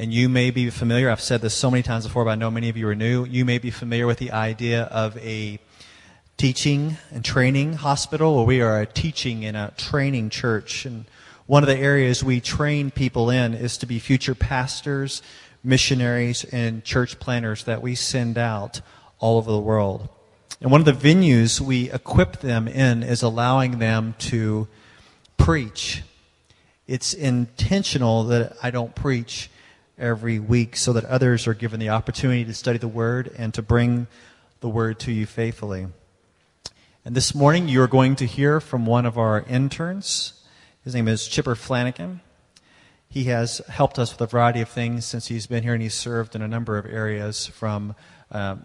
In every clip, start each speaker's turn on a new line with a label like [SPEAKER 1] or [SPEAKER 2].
[SPEAKER 1] And you may be familiar, I've said this so many times before, but I know many of you are new. You may be familiar with the idea of a teaching and training hospital, where we are a teaching and a training church. And one of the areas we train people in is to be future pastors, missionaries, and church planners that we send out all over the world. And one of the venues we equip them in is allowing them to preach. It's intentional that I don't preach every week so that others are given the opportunity to study the Word and to bring the Word to you faithfully. And this morning you're going to hear from one of our interns. His name is Chipper Flanagan. He has helped us with a variety of things since he's been here, and he's served in a number of areas from um,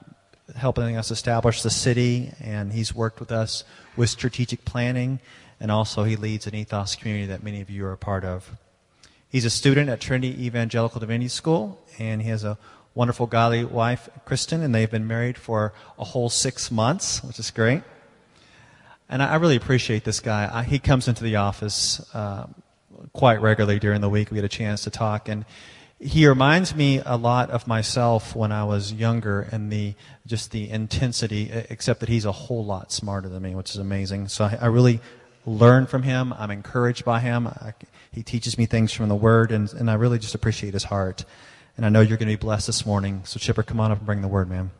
[SPEAKER 1] helping us establish the city, and he's worked with us with strategic planning, and also he leads an ethos community that many of you are a part of. He's a student at Trinity Evangelical Divinity School, and he has a wonderful godly wife, Kristen, and they've been married for a whole six months, which is great. And I, really appreciate this guy. I, he comes into the office uh, quite regularly during the week. We get a chance to talk, and he reminds me a lot of myself when I was younger and the just the intensity, except that he's a whole lot smarter than me, which is amazing. So I, I really learn from him. I'm encouraged by him. I, he teaches me things from the Word, and, and I really just appreciate his heart. And I know you're going to be blessed this morning. So, Chipper, come on up and bring the Word, man.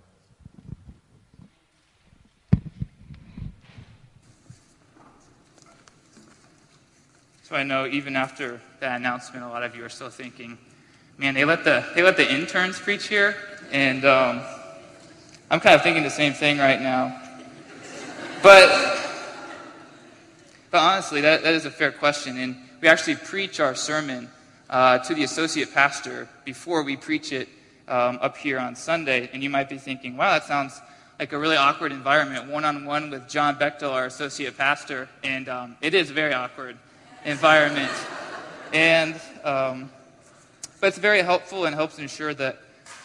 [SPEAKER 2] So I know even after that announcement, a lot of you are still thinking, man, they let the, they let the interns preach here? And um, I'm kind of thinking the same thing right now. But, but honestly, that, that is a fair question. And we actually preach our sermon uh, to the associate pastor before we preach it um, up here on Sunday. And you might be thinking, wow, that sounds like a really awkward environment, one on one with John Bechtel, our associate pastor. And um, it is a very awkward environment. And, um, but it's very helpful and helps ensure that,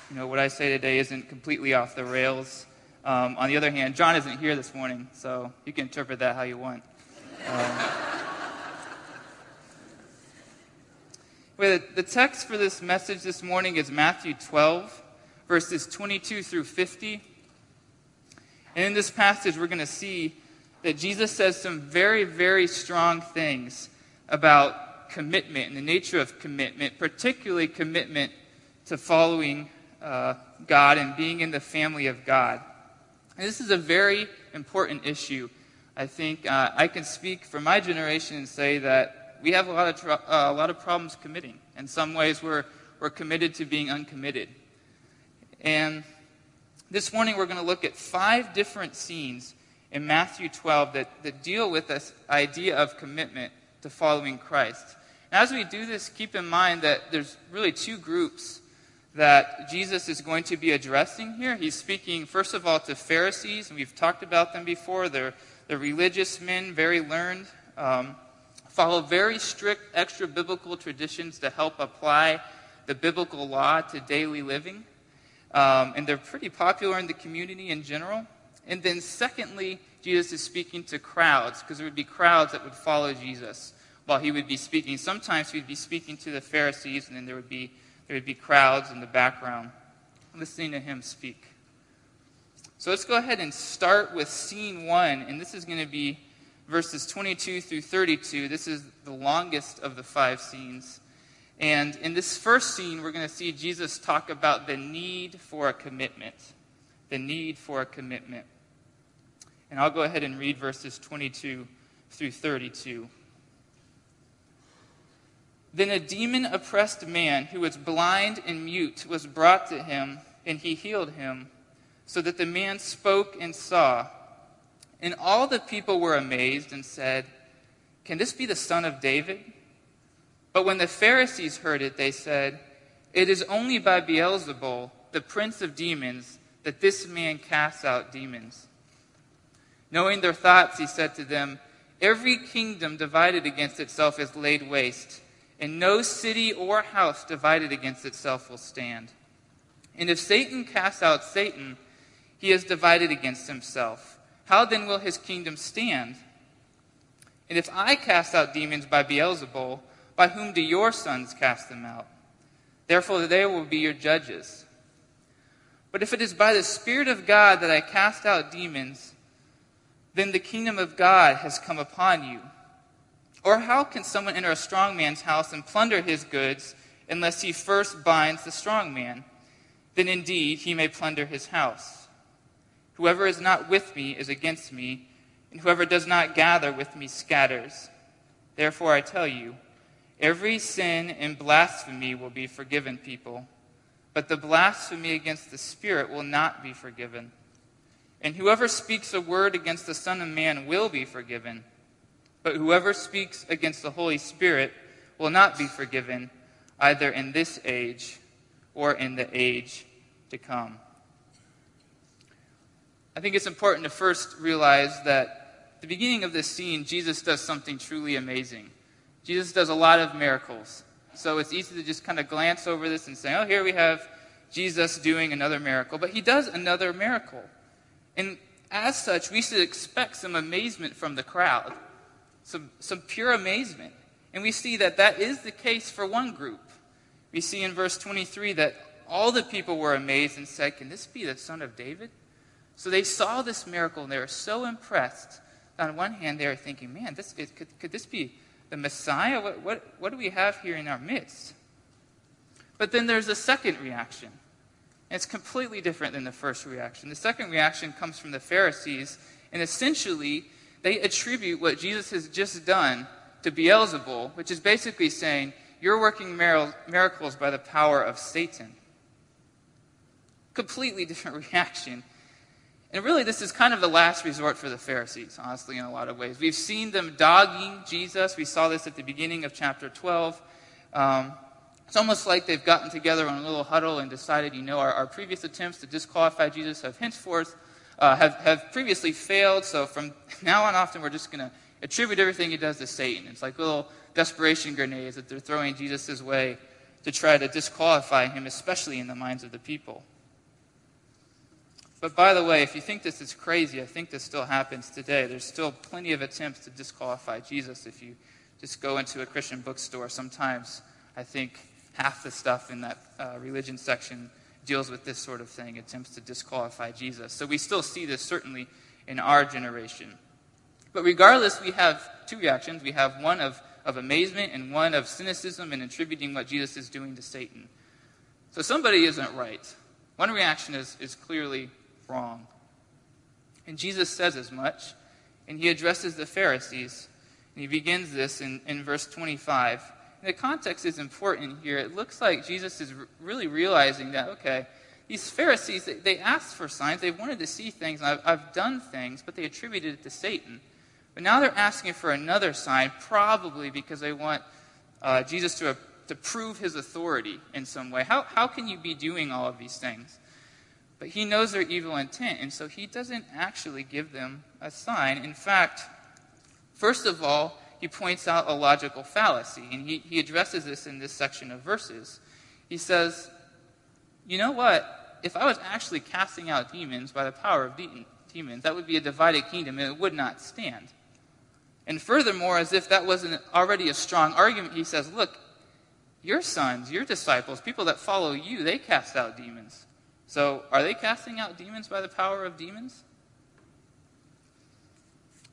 [SPEAKER 2] you know, what I say today isn't completely off the rails. Um, on the other hand, John isn't here this morning, so you can interpret that how you want. Um, the text for this message this morning is Matthew 12, verses 22 through 50. And in this passage, we're going to see that Jesus says some very, very strong things about commitment and the nature of commitment, particularly commitment to following uh, God and being in the family of God. And this is a very important issue. I think uh, I can speak for my generation and say that we have a lot of, uh, a lot of problems committing. In some ways, we're, we're committed to being uncommitted. And this morning, we're going to look at five different scenes in Matthew 12 that, that deal with this idea of commitment to following Christ. And as we do this, keep in mind that there's really two groups that Jesus is going to be addressing here. He's speaking, first of all, to Pharisees, and we've talked about them before. They're, they're religious men, very learned. Um, follow very strict extra biblical traditions to help apply the biblical law to daily living. Um, and they're pretty popular in the community in general. And then, secondly, Jesus is speaking to crowds, because there would be crowds that would follow Jesus while he would be speaking. Sometimes he'd be speaking to the Pharisees, and then there would be, there would be crowds in the background listening to him speak. So let's go ahead and start with scene one, and this is going to be verses 22 through 32. This is the longest of the five scenes. And in this first scene, we're going to see Jesus talk about the need for a commitment. The need for a commitment. And I'll go ahead and read verses 22 through 32. Then a demon oppressed man who was blind and mute was brought to him, and he healed him, so that the man spoke and saw. And all the people were amazed and said, Can this be the son of David? But when the Pharisees heard it, they said, It is only by Beelzebul, the prince of demons, that this man casts out demons. Knowing their thoughts, he said to them, Every kingdom divided against itself is laid waste, and no city or house divided against itself will stand. And if Satan casts out Satan, he is divided against himself. How then will his kingdom stand? And if I cast out demons by Beelzebul, by whom do your sons cast them out? Therefore, they will be your judges. But if it is by the Spirit of God that I cast out demons, then the kingdom of God has come upon you. Or how can someone enter a strong man's house and plunder his goods unless he first binds the strong man? Then indeed he may plunder his house. Whoever is not with me is against me, and whoever does not gather with me scatters. Therefore I tell you, every sin and blasphemy will be forgiven people, but the blasphemy against the Spirit will not be forgiven. And whoever speaks a word against the Son of Man will be forgiven. But whoever speaks against the Holy Spirit will not be forgiven, either in this age or in the age to come. I think it's important to first realize that the beginning of this scene, Jesus does something truly amazing. Jesus does a lot of miracles. So it's easy to just kind of glance over this and say, oh, here we have Jesus doing another miracle. But he does another miracle. And as such, we should expect some amazement from the crowd some, some pure amazement. And we see that that is the case for one group. We see in verse 23 that all the people were amazed and said, Can this be the son of David? So they saw this miracle and they were so impressed. On one hand, they were thinking, Man, this, it, could, could this be the Messiah? What, what, what do we have here in our midst? But then there's a second reaction. And it's completely different than the first reaction. The second reaction comes from the Pharisees, and essentially, they attribute what Jesus has just done to Beelzebul, which is basically saying, You're working miracles by the power of Satan. Completely different reaction. And really, this is kind of the last resort for the Pharisees, honestly, in a lot of ways. We've seen them dogging Jesus. We saw this at the beginning of chapter 12. Um, it's almost like they've gotten together on a little huddle and decided, you know, our, our previous attempts to disqualify Jesus have henceforth uh, have, have previously failed. So from now on, often we're just going to attribute everything he does to Satan. It's like little desperation grenades that they're throwing Jesus' way to try to disqualify him, especially in the minds of the people. But by the way, if you think this is crazy, I think this still happens today. There's still plenty of attempts to disqualify Jesus. If you just go into a Christian bookstore, sometimes I think half the stuff in that uh, religion section deals with this sort of thing, attempts to disqualify Jesus. So we still see this certainly in our generation. But regardless, we have two reactions. We have one of, of amazement and one of cynicism and attributing what Jesus is doing to Satan. So somebody isn't right. One reaction is, is clearly wrong. And Jesus says as much, and he addresses the Pharisees. And he begins this in, in verse 25 the context is important here. It looks like Jesus is really realizing that, okay, these Pharisees, they, they asked for signs. They wanted to see things. I've, I've done things, but they attributed it to Satan. But now they're asking for another sign, probably because they want uh, Jesus to, to prove his authority in some way. How, how can you be doing all of these things? But he knows their evil intent, and so he doesn't actually give them a sign. In fact, first of all, he points out a logical fallacy, and he, he addresses this in this section of verses. He says, You know what? If I was actually casting out demons by the power of de- demons, that would be a divided kingdom, and it would not stand. And furthermore, as if that wasn't already a strong argument, he says, Look, your sons, your disciples, people that follow you, they cast out demons. So are they casting out demons by the power of demons?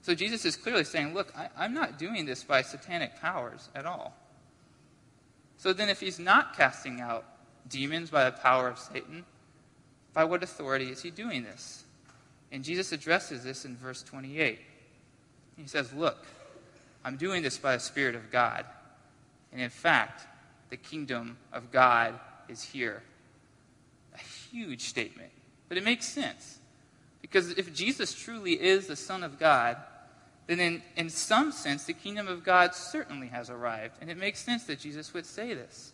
[SPEAKER 2] So Jesus is clearly saying, Look, I, am not doing this by satanic powers at all. So then, if he's not casting out demons by the power of Satan, by what authority is he doing this? And Jesus addresses this in verse 28. He says, Look, I'm doing this by the Spirit of God. And in fact, the kingdom of God is here. Huge statement. But it makes sense. Because if Jesus truly is the Son of God, then in, in some sense, the kingdom of God certainly has arrived. And it makes sense that Jesus would say this.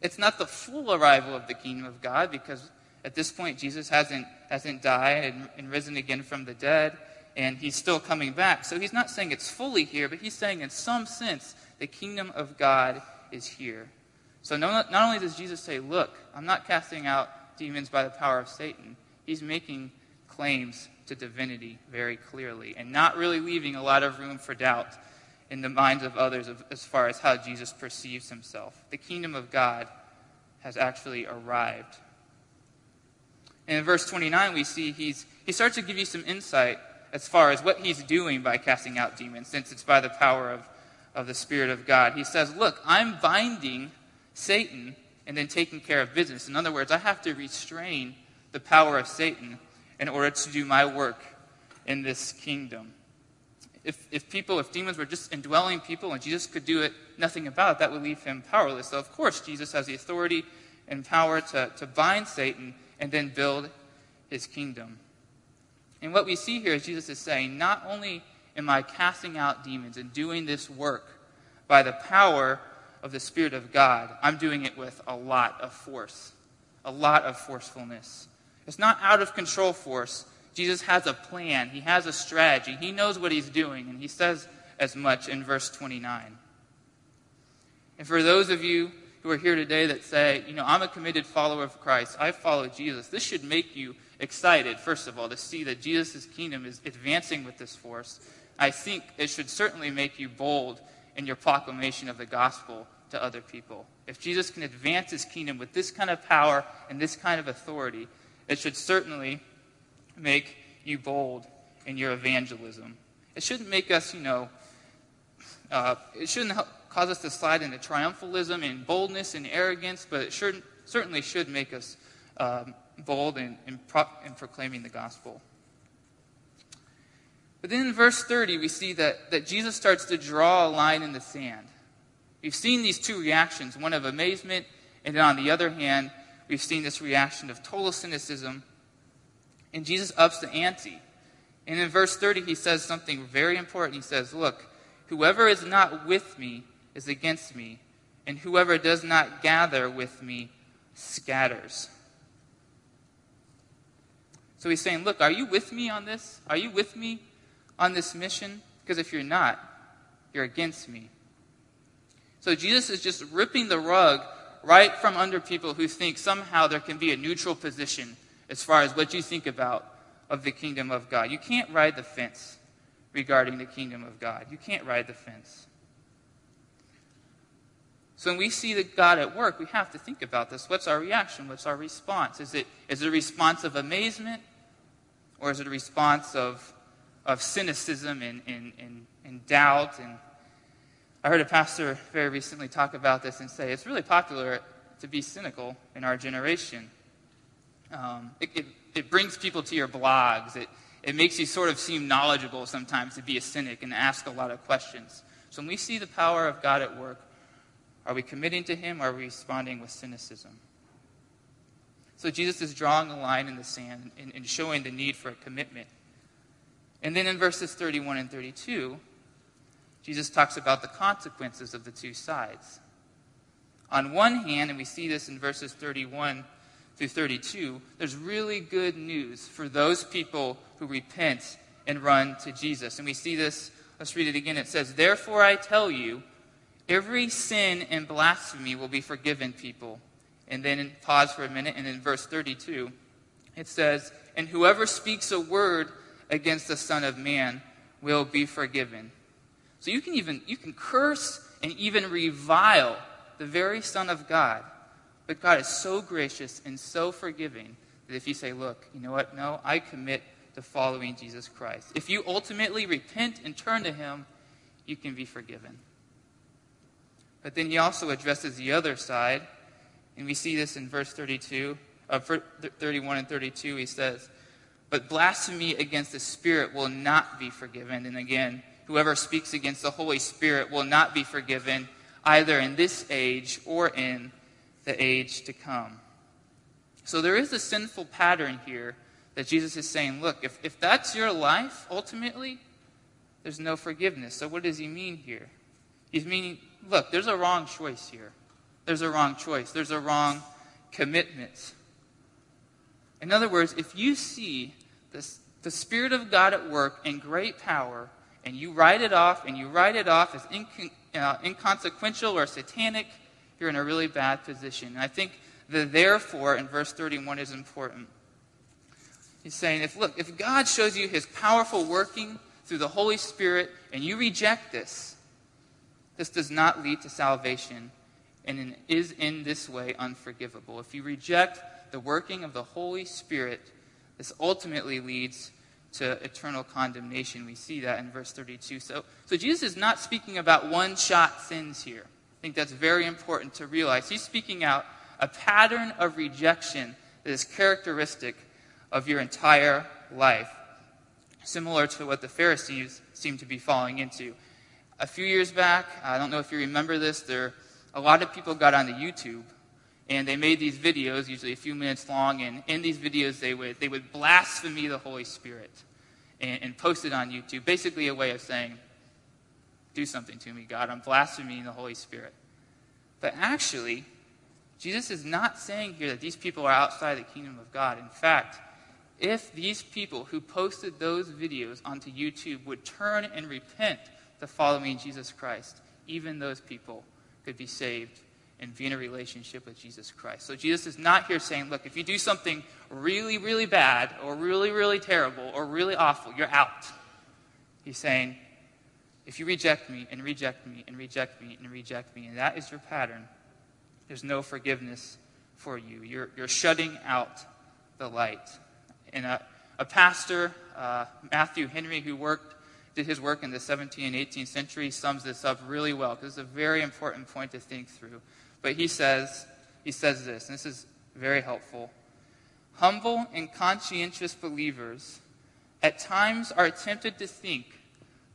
[SPEAKER 2] It's not the full arrival of the kingdom of God because at this point Jesus hasn't, hasn't died and, and risen again from the dead, and he's still coming back. So he's not saying it's fully here, but he's saying in some sense the kingdom of God is here. So not, not only does Jesus say, Look, I'm not casting out demons by the power of Satan, he's making claims to divinity very clearly and not really leaving a lot of room for doubt in the minds of others as far as how Jesus perceives himself. The kingdom of God has actually arrived. And in verse 29, we see he's, he starts to give you some insight as far as what he's doing by casting out demons, since it's by the power of, of the Spirit of God. He says, Look, I'm binding Satan and then taking care of business. In other words, I have to restrain the power of Satan in order to do my work in this kingdom. If, if people, if demons were just indwelling people and Jesus could do it, nothing about it, that would leave him powerless. So, of course, Jesus has the authority and power to, to bind Satan and then build his kingdom. And what we see here is Jesus is saying, not only am I casting out demons and doing this work by the power of the Spirit of God, I'm doing it with a lot of force, a lot of forcefulness. It's not out of control force. Jesus has a plan, he has a strategy, he knows what he's doing, and he says as much in verse 29. And for those of you who are here today that say, you know, I'm a committed follower of Christ, I follow Jesus, this should make you excited, first of all, to see that Jesus' kingdom is advancing with this force. I think it should certainly make you bold in your proclamation of the gospel to other people. If Jesus can advance his kingdom with this kind of power and this kind of authority, it should certainly make you bold in your evangelism. It shouldn't make us, you know, uh, it shouldn't cause us to slide into triumphalism and boldness and arrogance, but it should, certainly should make us um, bold in, in, pro- in proclaiming the gospel. But then in verse 30, we see that, that Jesus starts to draw a line in the sand. We've seen these two reactions one of amazement, and then on the other hand, we've seen this reaction of total cynicism. And Jesus ups the ante. And in verse 30, he says something very important. He says, Look, whoever is not with me is against me, and whoever does not gather with me scatters. So he's saying, Look, are you with me on this? Are you with me on this mission? Because if you're not, you're against me. So Jesus is just ripping the rug right from under people who think somehow there can be a neutral position as far as what you think about of the kingdom of God. You can't ride the fence regarding the kingdom of God. You can't ride the fence. So when we see the God at work, we have to think about this. What's our reaction? What's our response? Is it, is it a response of amazement? Or is it a response of, of cynicism and, and, and, and doubt? And I heard a pastor very recently talk about this and say it's really popular to be cynical in our generation. Um, it, it, it brings people to your blogs. It, it makes you sort of seem knowledgeable sometimes to be a cynic and ask a lot of questions. So when we see the power of God at work, are we committing to Him or are we responding with cynicism? So Jesus is drawing a line in the sand and, and showing the need for a commitment. And then in verses 31 and 32, Jesus talks about the consequences of the two sides. On one hand, and we see this in verses 31 through 32, there's really good news for those people who repent and run to Jesus. And we see this, let's read it again. It says, Therefore I tell you, Every sin and blasphemy will be forgiven people. And then pause for a minute, and in verse 32, it says, And whoever speaks a word against the Son of Man will be forgiven. So you can even you can curse and even revile the very Son of God. But God is so gracious and so forgiving that if you say, Look, you know what? No, I commit to following Jesus Christ. If you ultimately repent and turn to Him, you can be forgiven. But then he also addresses the other side, and we see this in verse 32, uh, 31 and 32. He says, But blasphemy against the Spirit will not be forgiven. And again, whoever speaks against the Holy Spirit will not be forgiven, either in this age or in the age to come. So there is a sinful pattern here that Jesus is saying, look, if, if that's your life, ultimately, there's no forgiveness. So what does he mean here? He's meaning look, there's a wrong choice here. There's a wrong choice. There's a wrong commitment. In other words, if you see this, the Spirit of God at work in great power, and you write it off, and you write it off as uh, inconsequential or satanic, you're in a really bad position. And I think the therefore in verse 31 is important. He's saying, if look, if God shows you his powerful working through the Holy Spirit and you reject this, This does not lead to salvation and is in this way unforgivable. If you reject the working of the Holy Spirit, this ultimately leads to eternal condemnation. We see that in verse 32. So, so Jesus is not speaking about one shot sins here. I think that's very important to realize. He's speaking out a pattern of rejection that is characteristic of your entire life, similar to what the Pharisees seem to be falling into. A few years back, I don't know if you remember this, there a lot of people got onto YouTube and they made these videos, usually a few minutes long, and in these videos they would, they would blaspheme the Holy Spirit and, and post it on YouTube. Basically, a way of saying, Do something to me, God. I'm blaspheming the Holy Spirit. But actually, Jesus is not saying here that these people are outside the kingdom of God. In fact, if these people who posted those videos onto YouTube would turn and repent to following Jesus Christ, even those people could be saved and be in a relationship with Jesus Christ. So Jesus is not here saying, look, if you do something really, really bad or really, really terrible or really awful, you're out. He's saying, if you reject me and reject me and reject me and reject me, and that is your pattern, there's no forgiveness for you. You're, you're shutting out the light. And a, a pastor, uh, Matthew Henry, who worked did his work in the 17th and 18th century sums this up really well because it's a very important point to think through. But he says, he says this, and this is very helpful. Humble and conscientious believers at times are tempted to think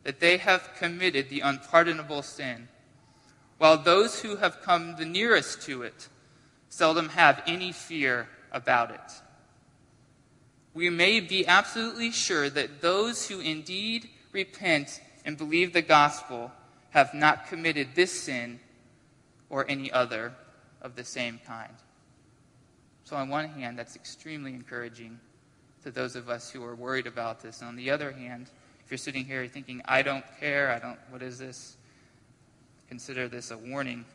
[SPEAKER 2] that they have committed the unpardonable sin, while those who have come the nearest to it seldom have any fear about it. We may be absolutely sure that those who indeed repent and believe the gospel have not committed this sin or any other of the same kind. So, on one hand, that's extremely encouraging to those of us who are worried about this. And on the other hand, if you're sitting here thinking, I don't care, I don't, what is this? Consider this a warning.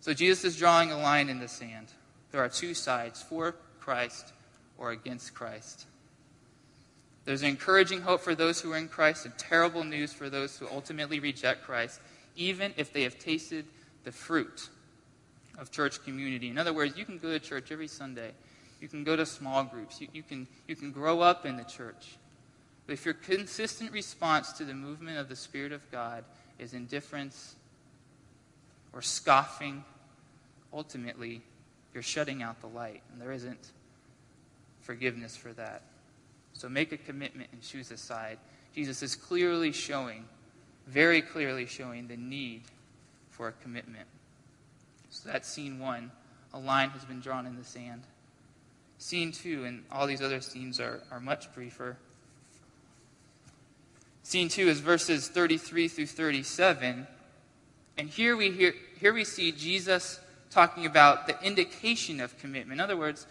[SPEAKER 2] So, Jesus is drawing a line in the sand. There are two sides for Christ or against Christ. There's an encouraging hope for those who are in Christ and terrible news for those who ultimately reject Christ, even if they have tasted the fruit of church community. In other words, you can go to church every Sunday. You can go to small groups. You, you, can, you can grow up in the church. But if your consistent response to the movement of the Spirit of God is indifference or scoffing, ultimately, you're shutting out the light. And there isn't forgiveness for that. So make a commitment and choose a side. Jesus is clearly showing, very clearly showing the need for a commitment. So that's scene one. A line has been drawn in the sand. Scene two, and all these other scenes are, are much briefer. Scene two is verses 33 through 37. And here we, hear, here we see Jesus talking about the indication of commitment. In other words,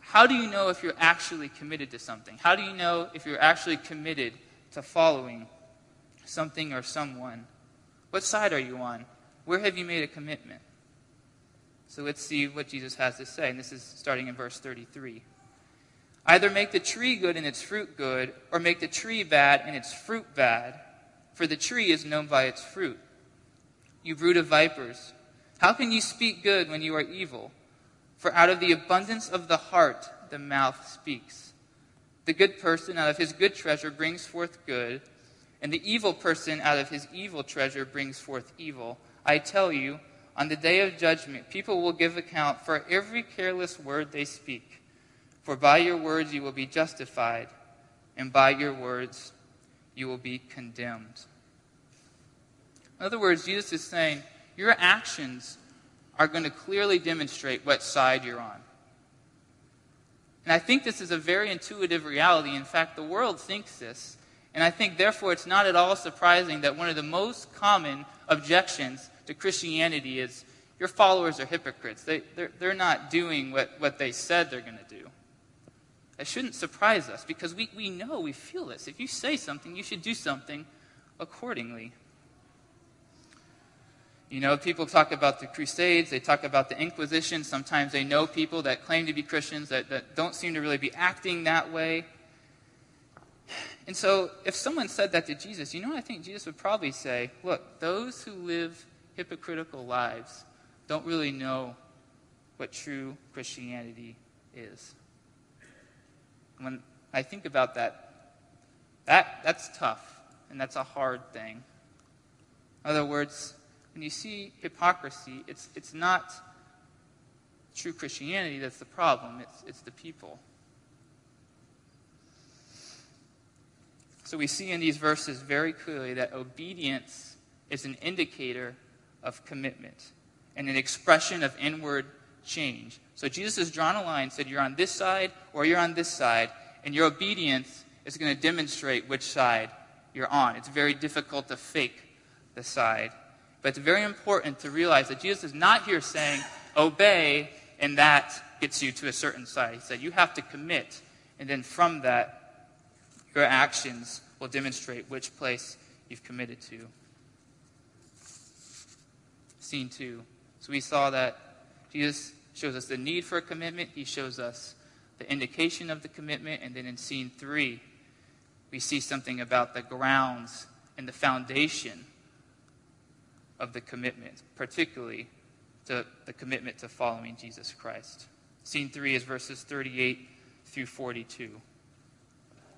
[SPEAKER 2] how do you know if you're actually committed to something? How do you know if you're actually committed to following something or someone? What side are you on? Where have you made a commitment? So let's see what Jesus has to say. And this is starting in verse 33. Either make the tree good and its fruit good, or make the tree bad and its fruit bad. For the tree is known by its fruit. You brood of vipers, how can you speak good when you are evil? For out of the abundance of the heart, the mouth speaks. The good person out of his good treasure brings forth good, and the evil person out of his evil treasure brings forth evil. I tell you, on the day of judgment, people will give account for every careless word they speak. For by your words you will be justified, and by your words you will be condemned. In other words, Jesus is saying, your actions are going to clearly demonstrate what side you're on. And I think this is a very intuitive reality. In fact, the world thinks this. And I think, therefore, it's not at all surprising that one of the most common objections to Christianity is your followers are hypocrites. They, they're, they're not doing what, what they said they're going to do. It shouldn't surprise us because we, we know, we feel this. If you say something, you should do something accordingly. You know, people talk about the Crusades, they talk about the Inquisition. Sometimes they know people that claim to be Christians that, that don't seem to really be acting that way. And so, if someone said that to Jesus, you know, I think Jesus would probably say, Look, those who live hypocritical lives don't really know what true Christianity is. When I think about that, that that's tough, and that's a hard thing. In other words, when you see hypocrisy, it's, it's not true Christianity that's the problem, it's, it's the people. So we see in these verses very clearly that obedience is an indicator of commitment and an expression of inward change. So Jesus has drawn a line, said you're on this side or you're on this side, and your obedience is going to demonstrate which side you're on. It's very difficult to fake the side. But it's very important to realize that Jesus is not here saying, obey, and that gets you to a certain side. He said, you have to commit, and then from that, your actions will demonstrate which place you've committed to. Scene two. So we saw that Jesus shows us the need for a commitment, he shows us the indication of the commitment, and then in scene three, we see something about the grounds and the foundation of the commitment, particularly to the commitment to following Jesus Christ. Scene three is verses 38 through 42.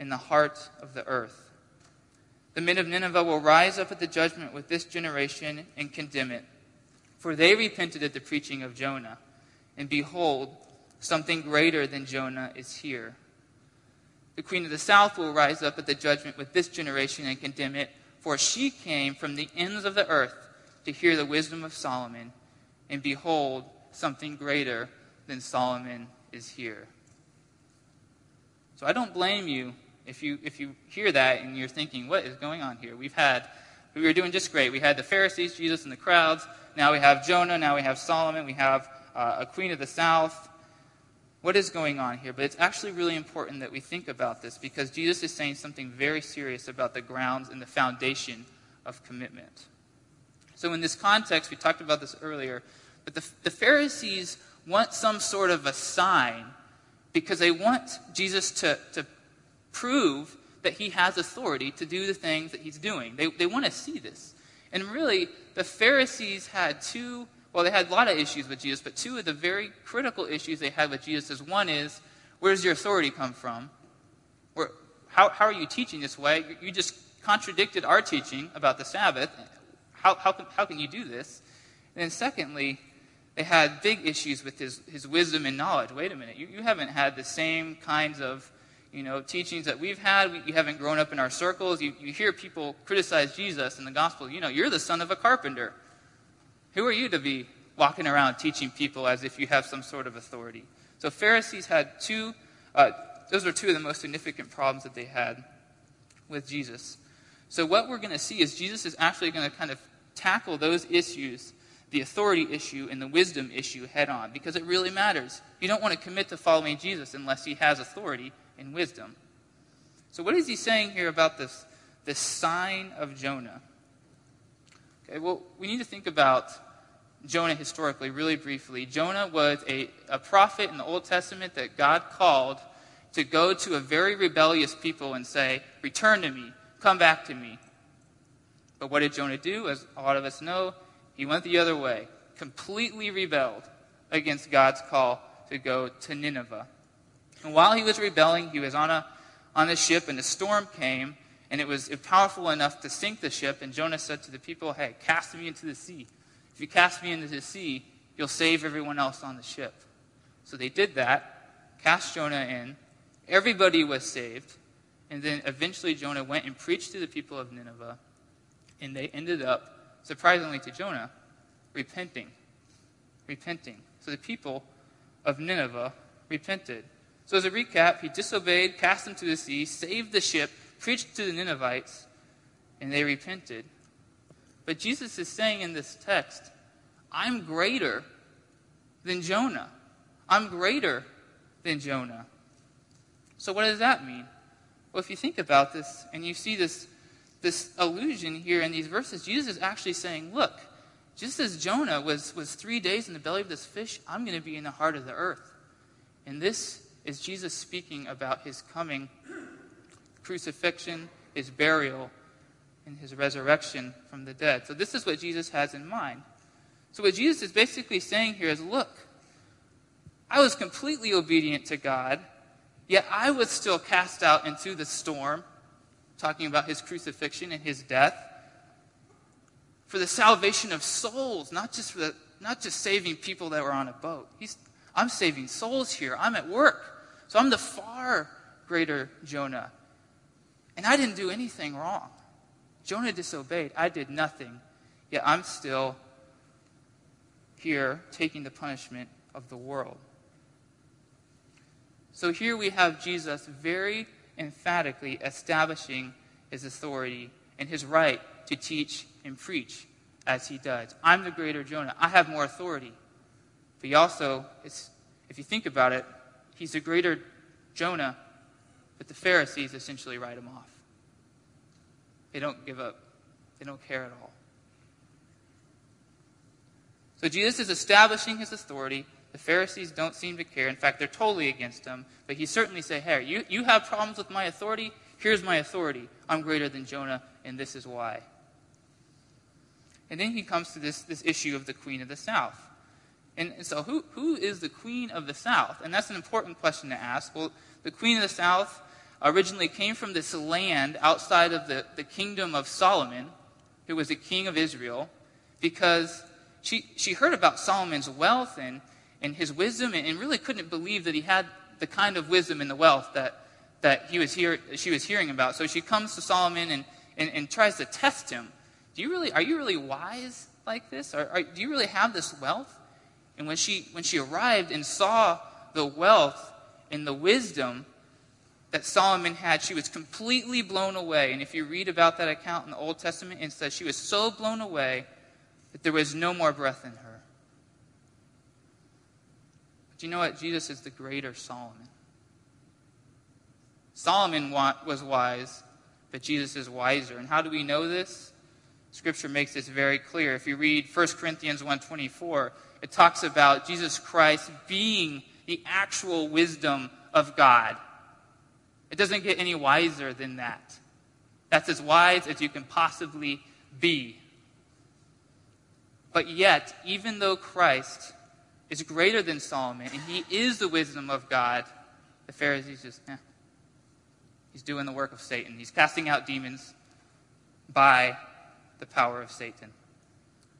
[SPEAKER 2] in the heart of the earth. The men of Nineveh will rise up at the judgment with this generation and condemn it. For they repented at the preaching of Jonah. And behold, something greater than Jonah is here. The queen of the south will rise up at the judgment with this generation and condemn it, for she came from the ends of the earth to hear the wisdom of Solomon. And behold, something greater than Solomon is here. So I don't blame you if you, if you hear that and you're thinking, what is going on here? We've had, we were doing just great. We had the Pharisees, Jesus, and the crowds. Now we have Jonah. Now we have Solomon. We have uh, a queen of the south. What is going on here? But it's actually really important that we think about this because Jesus is saying something very serious about the grounds and the foundation of commitment. So, in this context, we talked about this earlier, but the, the Pharisees want some sort of a sign because they want Jesus to, to prove that he has authority to do the things that he's doing. They, they want to see this. And really, the Pharisees had two, well, they had a lot of issues with Jesus, but two of the very critical issues they had with Jesus is one is, where does your authority come from? Where, how, how are you teaching this way? You just contradicted our teaching about the Sabbath. How, how, can, how can you do this? And then secondly, they had big issues with his, his wisdom and knowledge. Wait a minute, you, you haven't had the same kinds of you know, teachings that we've had. We, you haven't grown up in our circles. You, you hear people criticize Jesus in the gospel. You know, you're the son of a carpenter. Who are you to be walking around teaching people as if you have some sort of authority? So Pharisees had two, uh, those were two of the most significant problems that they had with Jesus. So what we're going to see is Jesus is actually going to kind of tackle those issues, the authority issue and the wisdom issue head on, because it really matters. You don't want to commit to following Jesus unless he has authority in wisdom. So, what is he saying here about this, this sign of Jonah? Okay, well, we need to think about Jonah historically, really briefly. Jonah was a, a prophet in the Old Testament that God called to go to a very rebellious people and say, Return to me, come back to me. But what did Jonah do? As a lot of us know, he went the other way, completely rebelled against God's call to go to Nineveh. And while he was rebelling, he was on a, on a ship, and a storm came, and it was powerful enough to sink the ship. And Jonah said to the people, Hey, cast me into the sea. If you cast me into the sea, you'll save everyone else on the ship. So they did that, cast Jonah in. Everybody was saved. And then eventually Jonah went and preached to the people of Nineveh. And they ended up, surprisingly to Jonah, repenting. Repenting. So the people of Nineveh repented. So, as a recap, he disobeyed, cast them to the sea, saved the ship, preached to the Ninevites, and they repented. But Jesus is saying in this text, I'm greater than Jonah. I'm greater than Jonah. So, what does that mean? Well, if you think about this and you see this, this allusion here in these verses, Jesus is actually saying, Look, just as Jonah was, was three days in the belly of this fish, I'm going to be in the heart of the earth. And this is Jesus speaking about his coming crucifixion, his burial, and his resurrection from the dead. So, this is what Jesus has in mind. So, what Jesus is basically saying here is look, I was completely obedient to God, yet I was still cast out into the storm, talking about his crucifixion and his death, for the salvation of souls, not just, for the, not just saving people that were on a boat. He's, I'm saving souls here. I'm at work. So I'm the far greater Jonah. And I didn't do anything wrong. Jonah disobeyed. I did nothing. Yet I'm still here taking the punishment of the world. So here we have Jesus very emphatically establishing his authority and his right to teach and preach as he does. I'm the greater Jonah. I have more authority. But he also, if you think about it, he's a greater Jonah, but the Pharisees essentially write him off. They don't give up, they don't care at all. So Jesus is establishing his authority. The Pharisees don't seem to care. In fact, they're totally against him. But he certainly say, hey, you, you have problems with my authority? Here's my authority. I'm greater than Jonah, and this is why. And then he comes to this, this issue of the queen of the south. And, so, who, who is the queen of the south? And that's an important question to ask. Well, the queen of the south originally came from this land outside of the, the kingdom of Solomon, who was the king of Israel, because she, she heard about Solomon's wealth and, and his wisdom and, and really couldn't believe that he had the kind of wisdom and the wealth that, that he was hear, she was hearing about. So she comes to Solomon and, and, and tries to test him. Do you really, are you really wise like this? Or, or, do you really have this wealth? And when she, when she arrived and saw the wealth and the wisdom that Solomon had, she was completely blown away. And if you read about that account in the Old Testament, it says she was so blown away that there was no more breath in her. But you know what? Jesus is the greater Solomon. Solomon was wise, but Jesus is wiser. And how do we know this? Scripture makes this very clear. If you read 1 Corinthians 1.24, it talks about Jesus Christ being the actual wisdom of God. It doesn't get any wiser than that. That's as wise as you can possibly be. But yet, even though Christ is greater than Solomon and he is the wisdom of God, the Pharisees just, eh. He's doing the work of Satan. He's casting out demons by the power of Satan.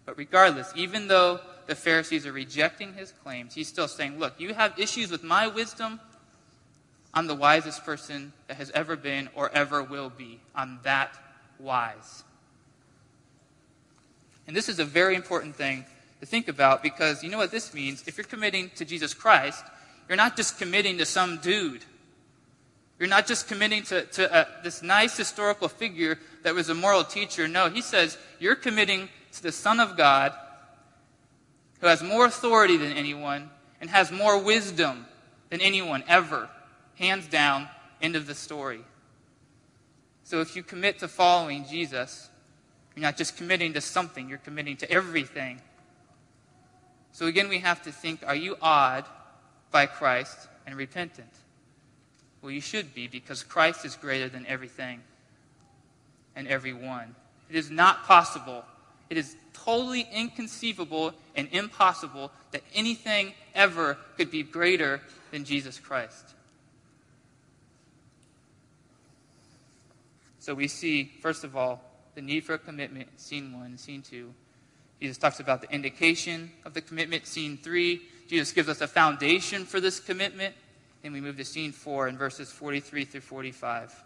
[SPEAKER 2] But regardless, even though the Pharisees are rejecting his claims, he's still saying, Look, you have issues with my wisdom. I'm the wisest person that has ever been or ever will be. I'm that wise. And this is a very important thing to think about because you know what this means? If you're committing to Jesus Christ, you're not just committing to some dude. You're not just committing to, to uh, this nice historical figure that was a moral teacher. No, he says you're committing to the Son of God who has more authority than anyone and has more wisdom than anyone ever. Hands down, end of the story. So if you commit to following Jesus, you're not just committing to something, you're committing to everything. So again, we have to think are you awed by Christ and repentant? Well, you should be because Christ is greater than everything and everyone. It is not possible, it is totally inconceivable and impossible that anything ever could be greater than Jesus Christ. So we see, first of all, the need for a commitment, scene one, scene two. Jesus talks about the indication of the commitment, scene three. Jesus gives us a foundation for this commitment. Then we move to scene four in verses 43 through 45.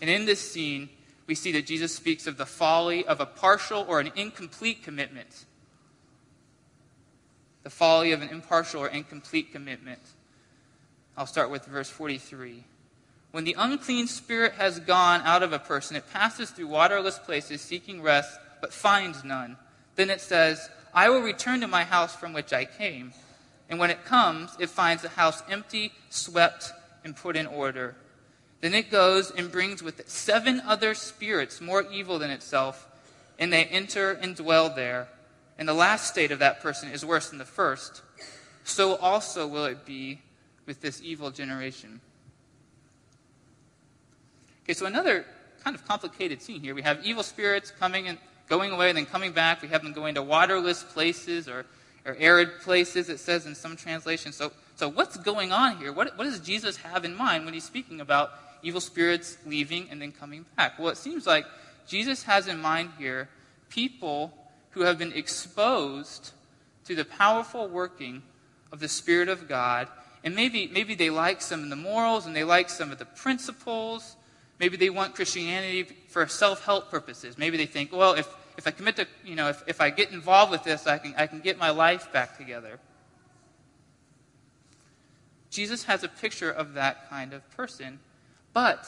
[SPEAKER 2] And in this scene, we see that Jesus speaks of the folly of a partial or an incomplete commitment. The folly of an impartial or incomplete commitment. I'll start with verse 43. When the unclean spirit has gone out of a person, it passes through waterless places seeking rest, but finds none. Then it says, I will return to my house from which I came. And when it comes, it finds the house empty, swept, and put in order. Then it goes and brings with it seven other spirits more evil than itself, and they enter and dwell there. And the last state of that person is worse than the first. So also will it be with this evil generation. Okay, so another kind of complicated scene here. We have evil spirits coming and going away and then coming back. We have them going to waterless places or, or arid places, it says in some translations. So, so what's going on here? What, what does Jesus have in mind when he's speaking about evil spirits leaving and then coming back? Well, it seems like Jesus has in mind here people who have been exposed to the powerful working of the Spirit of God. And maybe, maybe they like some of the morals and they like some of the principles Maybe they want Christianity for self help purposes. Maybe they think, well, if, if I commit to, you know, if, if I get involved with this, I can, I can get my life back together. Jesus has a picture of that kind of person, but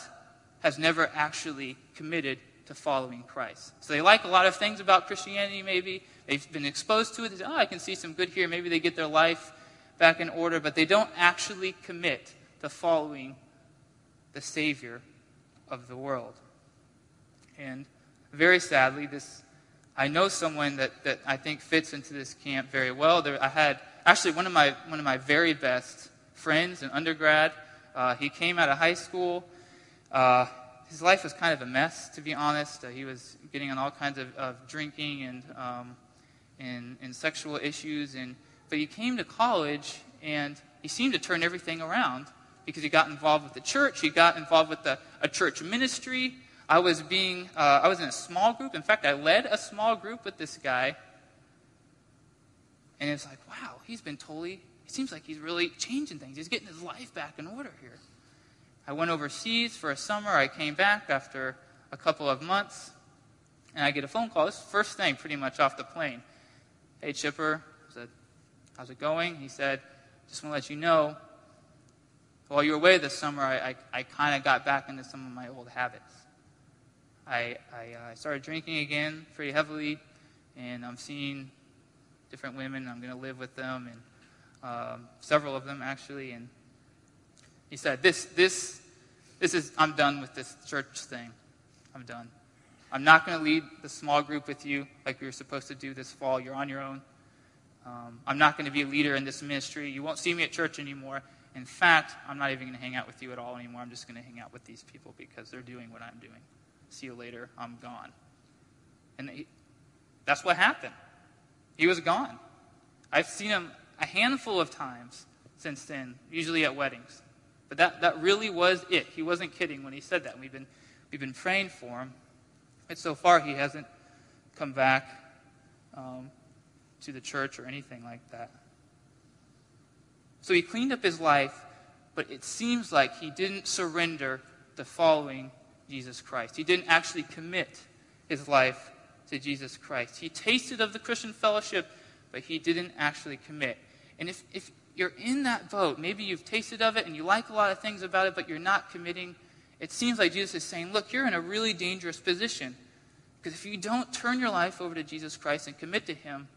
[SPEAKER 2] has never actually committed to following Christ. So they like a lot of things about Christianity, maybe. They've been exposed to it. They say, oh, I can see some good here. Maybe they get their life back in order, but they don't actually commit to following the Savior of the world. And very sadly, this I know someone that, that I think fits into this camp very well. There, I had actually one of my one of my very best friends in undergrad. Uh, he came out of high school. Uh, his life was kind of a mess, to be honest. Uh, he was getting on all kinds of, of drinking and, um, and and sexual issues. And but he came to college and he seemed to turn everything around because he got involved with the church. He got involved with the, a church ministry. I was being, uh, I was in a small group. In fact, I led a small group with this guy. And it's like, wow, he's been totally, it seems like he's really changing things. He's getting his life back in order here. I went overseas for a summer. I came back after a couple of months. And I get a phone call. This first thing, pretty much off the plane. Hey, Chipper. I said, how's it going? He said, just want to let you know while you were away this summer, I, I, I kind of got back into some of my old habits. I, I uh, started drinking again pretty heavily, and I'm seeing different women. I'm going to live with them, and um, several of them actually. And he said, "This, this, this is. I'm done with this church thing. I'm done. I'm not going to lead the small group with you like we were supposed to do this fall. You're on your own. Um, I'm not going to be a leader in this ministry. You won't see me at church anymore. In fact, I'm not even going to hang out with you at all anymore. I'm just going to hang out with these people because they're doing what I'm doing. See you later. I'm gone. And that's what happened. He was gone. I've seen him a handful of times since then, usually at weddings. But that, that really was it. He wasn't kidding when he said that. We've been, we've been praying for him. But so far, he hasn't come back um, to the church or anything like that. So he cleaned up his life, but it seems like he didn't surrender to following Jesus Christ. He didn't actually commit his life to Jesus Christ. He tasted of the Christian fellowship, but he didn't actually commit. And if, if you're in that boat, maybe you've tasted of it and you like a lot of things about it, but you're not committing, it seems like Jesus is saying, look, you're in a really dangerous position. Because if you don't turn your life over to Jesus Christ and commit to him,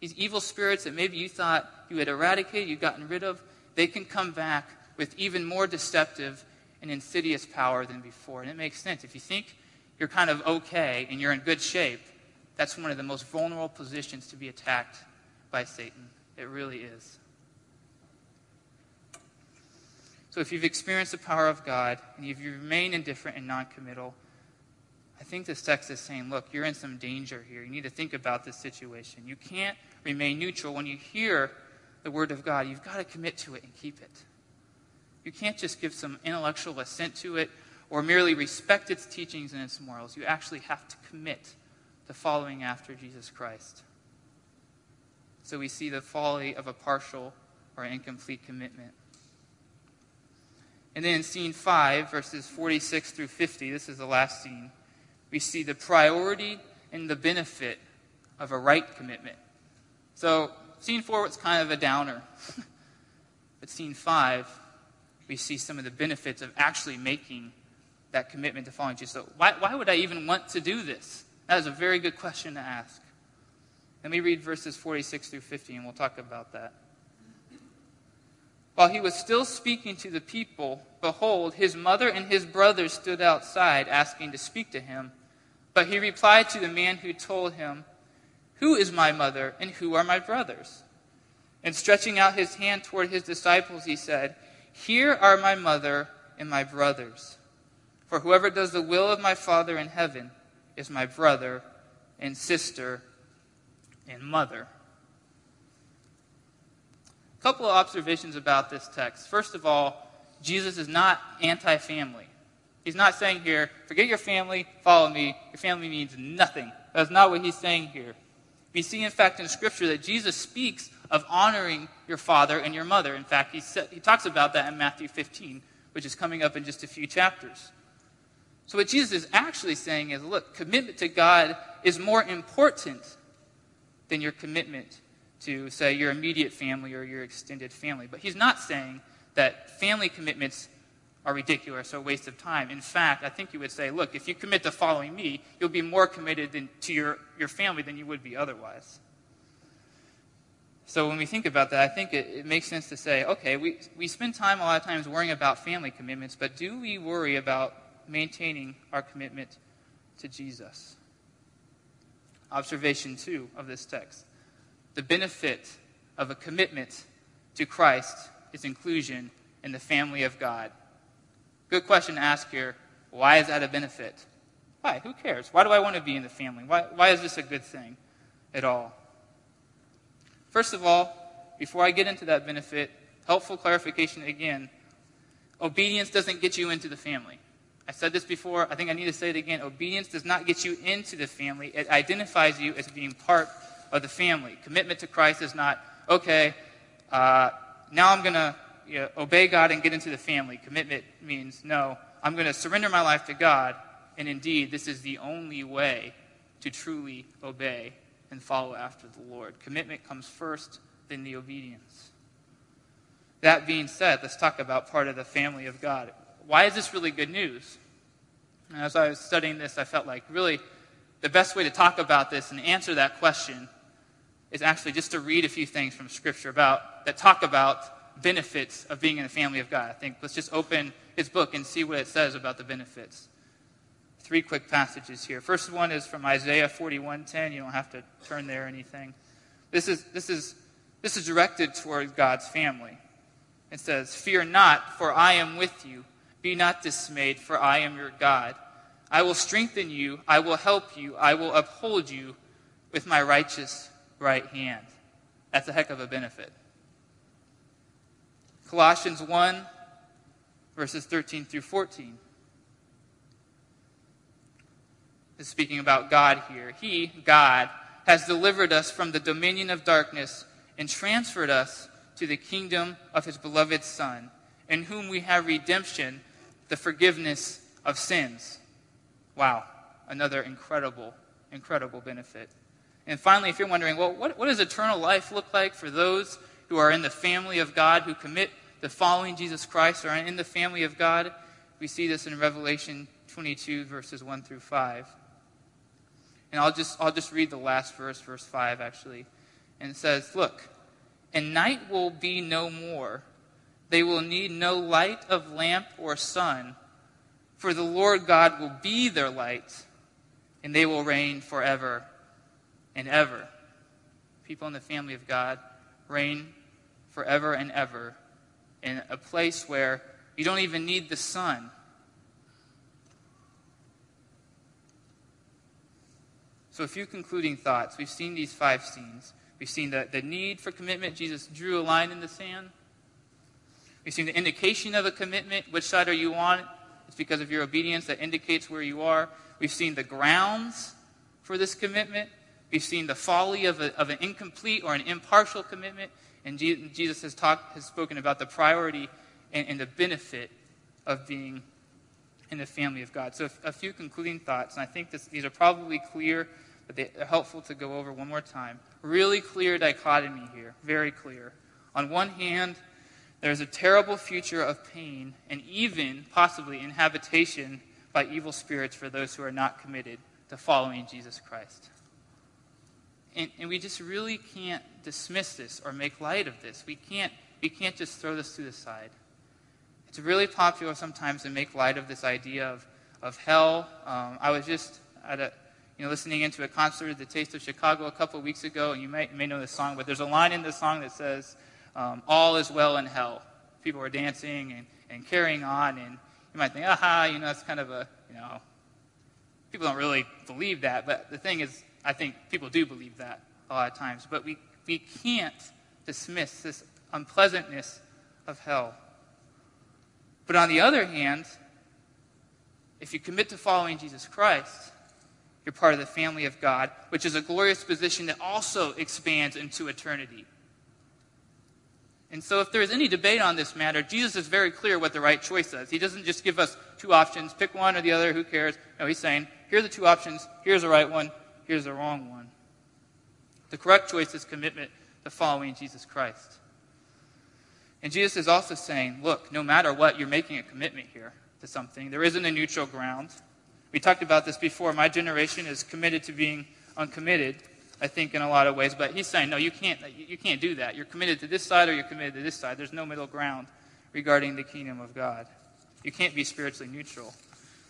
[SPEAKER 2] these evil spirits that maybe you thought you had eradicated, you'd gotten rid of, they can come back with even more deceptive and insidious power than before. And it makes sense. If you think you're kind of okay and you're in good shape, that's one of the most vulnerable positions to be attacked by Satan. It really is. So if you've experienced the power of God and if you remain indifferent and non-committal, I think this text is saying, look, you're in some danger here. You need to think about this situation. You can't remain neutral. When you hear the Word of God, you've got to commit to it and keep it. You can't just give some intellectual assent to it or merely respect its teachings and its morals. You actually have to commit to following after Jesus Christ. So we see the folly of a partial or incomplete commitment. And then in scene 5, verses 46 through 50, this is the last scene, we see the priority and the benefit of a right commitment. So, scene four was kind of a downer. but scene five we see some of the benefits of actually making that commitment to following Jesus. So, why, why would I even want to do this? That is a very good question to ask. Let me read verses 46 through 50, and we'll talk about that. While he was still speaking to the people, behold, his mother and his brothers stood outside, asking to speak to him. But he replied to the man who told him, Who is my mother, and who are my brothers? And stretching out his hand toward his disciples, he said, Here are my mother and my brothers. For whoever does the will of my Father in heaven is my brother and sister and mother. A couple of observations about this text. First of all, Jesus is not anti family. He's not saying here, forget your family, follow me. Your family means nothing. That's not what he's saying here. We see, in fact, in Scripture that Jesus speaks of honoring your father and your mother. In fact, he, said, he talks about that in Matthew 15, which is coming up in just a few chapters. So, what Jesus is actually saying is look, commitment to God is more important than your commitment to, say, your immediate family or your extended family. But he's not saying that family commitments are ridiculous or a waste of time. In fact, I think you would say, look, if you commit to following me, you'll be more committed than, to your, your family than you would be otherwise. So when we think about that, I think it, it, makes sense to say, okay, we, we spend time a lot of times worrying about family commitments, but do we worry about maintaining our commitment to Jesus. Observation two of this text. The benefit of a commitment to Christ is inclusion in the family of God. Good question to ask here. Why is that a benefit? Why? Who cares? Why do I want to be in the family? Why, why is this a good thing at all? First of all, before I get into that benefit, helpful clarification again obedience doesn't get you into the family. I said this before, I think I need to say it again. Obedience does not get you into the family, it identifies you as being part of the family. Commitment to Christ is not, okay, uh, now I'm going to you know, obey God and get into the family. Commitment means, no, I'm going to surrender my life to God, and indeed, this is the only way to truly obey and follow after the Lord. Commitment comes first, then the obedience. That being said, let's talk about part of the family of God why is this really good news? And as I was studying this, I felt like really the best way to talk about this and answer that question is actually just to read a few things from Scripture about that talk about benefits of being in the family of God. I think let's just open his book and see what it says about the benefits. Three quick passages here. First one is from Isaiah 41:10. You don't have to turn there or anything. This is this is this is directed toward God's family. It says, "Fear not, for I am with you. Be not dismayed, for I am your God. I will strengthen you, I will help you, I will uphold you with my righteous right hand. That's a heck of a benefit. Colossians 1, verses 13 through 14. Is speaking about God here. He, God, has delivered us from the dominion of darkness and transferred us to the kingdom of his beloved Son, in whom we have redemption the forgiveness of sins. Wow, another incredible, incredible benefit. And finally, if you're wondering, well, what, what does eternal life look like for those who are in the family of God, who commit to following Jesus Christ, or in the family of God? We see this in Revelation 22, verses 1 through 5. And I'll just, I'll just read the last verse, verse 5, actually. And it says, Look, and night will be no more. They will need no light of lamp or sun, for the Lord God will be their light, and they will reign forever and ever. People in the family of God reign forever and ever in a place where you don't even need the sun. So, a few concluding thoughts. We've seen these five scenes. We've seen the, the need for commitment. Jesus drew a line in the sand. We've seen the indication of a commitment. Which side are you on? It's because of your obedience that indicates where you are. We've seen the grounds for this commitment. We've seen the folly of, a, of an incomplete or an impartial commitment. And Jesus has, talked, has spoken about the priority and, and the benefit of being in the family of God. So, a few concluding thoughts, and I think this, these are probably clear, but they're helpful to go over one more time. Really clear dichotomy here, very clear. On one hand, There's a terrible future of pain and even possibly inhabitation by evil spirits for those who are not committed to following Jesus Christ. And, and we just really can't dismiss this or make light of this. We can't, we can't just throw this to the side. It's really popular sometimes to make light of this idea of, of hell. Um, I was just at a, you know, listening into a concert at the Taste of Chicago a couple of weeks ago, and you may, may know this song, but there's a line in the song that says, um, All is well in hell. People are dancing and, and carrying on, and you might think, aha, you know, that's kind of a, you know, people don't really believe that, but the thing is, I think people do believe that a lot of times. But we, we can't dismiss this unpleasantness of hell. But on the other hand, if you commit to following Jesus Christ, you're part of the family of God, which is a glorious position that also expands into eternity. And so, if there is any debate on this matter, Jesus is very clear what the right choice is. He doesn't just give us two options, pick one or the other, who cares? No, he's saying, here are the two options, here's the right one, here's the wrong one. The correct choice is commitment to following Jesus Christ. And Jesus is also saying, look, no matter what, you're making a commitment here to something. There isn't a neutral ground. We talked about this before. My generation is committed to being uncommitted. I think, in a lot of ways. But he's saying, no, you can't, you can't do that. You're committed to this side or you're committed to this side. There's no middle ground regarding the kingdom of God. You can't be spiritually neutral.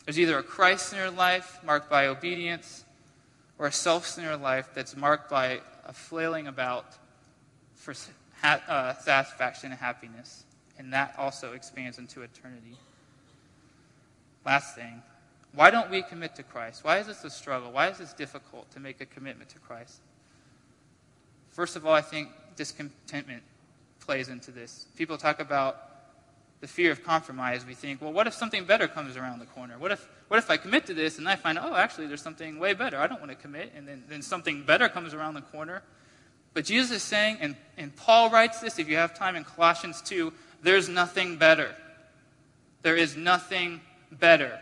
[SPEAKER 2] There's either a Christ centered life marked by obedience or a self centered life that's marked by a flailing about for uh, satisfaction and happiness. And that also expands into eternity. Last thing why don't we commit to Christ? Why is this a struggle? Why is this difficult to make a commitment to Christ? First of all, I think discontentment plays into this. People talk about the fear of compromise. We think, well, what if something better comes around the corner? What if, what if I commit to this and I find, oh, actually, there's something way better? I don't want to commit. And then, then something better comes around the corner. But Jesus is saying, and, and Paul writes this, if you have time in Colossians 2, there's nothing better. There is nothing better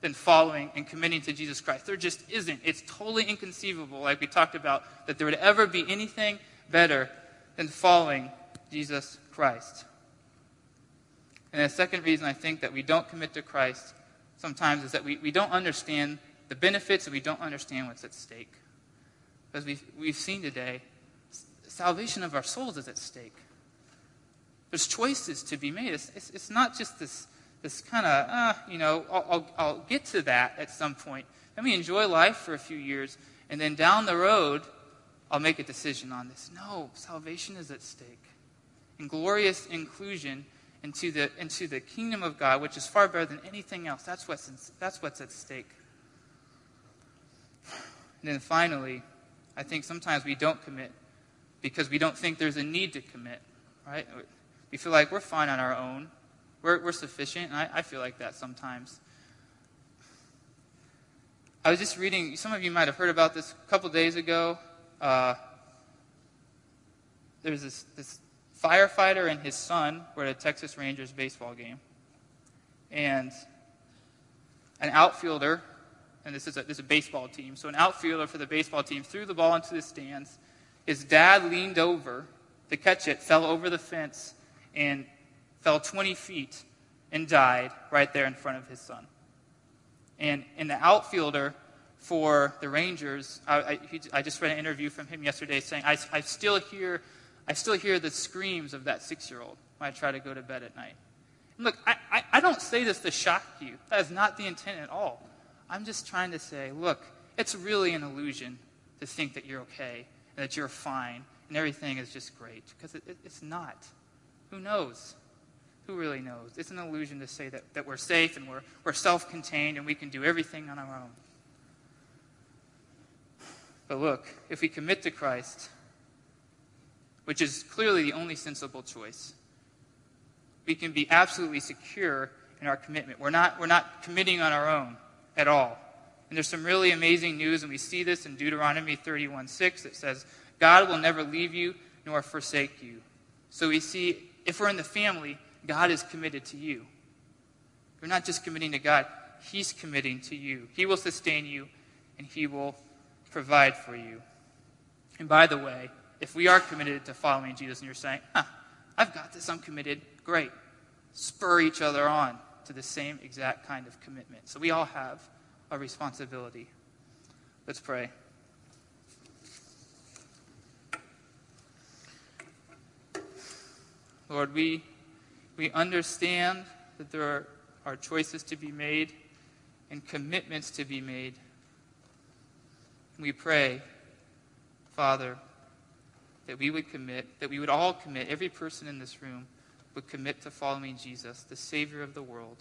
[SPEAKER 2] than following and committing to Jesus Christ. There just isn't. It's totally inconceivable, like we talked about, that there would ever be anything better than following Jesus Christ. And the second reason I think that we don't commit to Christ sometimes is that we, we don't understand the benefits and we don't understand what's at stake. As we've, we've seen today, salvation of our souls is at stake. There's choices to be made. It's, it's, it's not just this this kind of, uh, you know, I'll, I'll, I'll get to that at some point. Let me enjoy life for a few years, and then down the road, I'll make a decision on this. No, salvation is at stake. And glorious inclusion into the, into the kingdom of God, which is far better than anything else. That's what's, in, that's what's at stake. And then finally, I think sometimes we don't commit because we don't think there's a need to commit, right? We feel like we're fine on our own. We're, we're sufficient, and I, I feel like that sometimes. I was just reading, some of you might have heard about this a couple days ago. Uh, there was this, this firefighter and his son were at a Texas Rangers baseball game. And an outfielder, and this is, a, this is a baseball team, so an outfielder for the baseball team threw the ball into the stands. His dad leaned over to catch it, fell over the fence, and fell 20 feet and died right there in front of his son. And, in the outfielder for the Rangers, I, I, he, I just read an interview from him yesterday saying, I, I, still, hear, I still hear the screams of that six year old when I try to go to bed at night. And look, I, I, I don't say this to shock you. That is not the intent at all. I'm just trying to say, look, it's really an illusion to think that you're okay and that you're fine and everything is just great because it, it, it's not. Who knows? Who really knows? It's an illusion to say that, that we're safe and we're, we're self contained and we can do everything on our own. But look, if we commit to Christ, which is clearly the only sensible choice, we can be absolutely secure in our commitment. We're not, we're not committing on our own at all. And there's some really amazing news, and we see this in Deuteronomy 31 6 that says, God will never leave you nor forsake you. So we see, if we're in the family, God is committed to you. You're not just committing to God, He's committing to you. He will sustain you and He will provide for you. And by the way, if we are committed to following Jesus and you're saying, huh, I've got this, I'm committed. Great. Spur each other on to the same exact kind of commitment. So we all have a responsibility. Let's pray. Lord, we, we understand that there are, are choices to be made and commitments to be made. We pray, Father, that we would commit, that we would all commit, every person in this room would commit to following Jesus, the Savior of the world.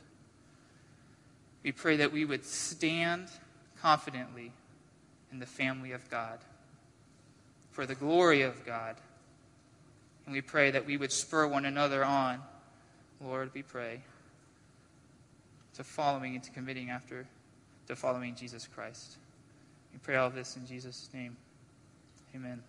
[SPEAKER 2] We pray that we would stand confidently in the family of God for the glory of God. And we pray that we would spur one another on, Lord, we pray, to following and to committing after, to following Jesus Christ. We pray all this in Jesus' name. Amen.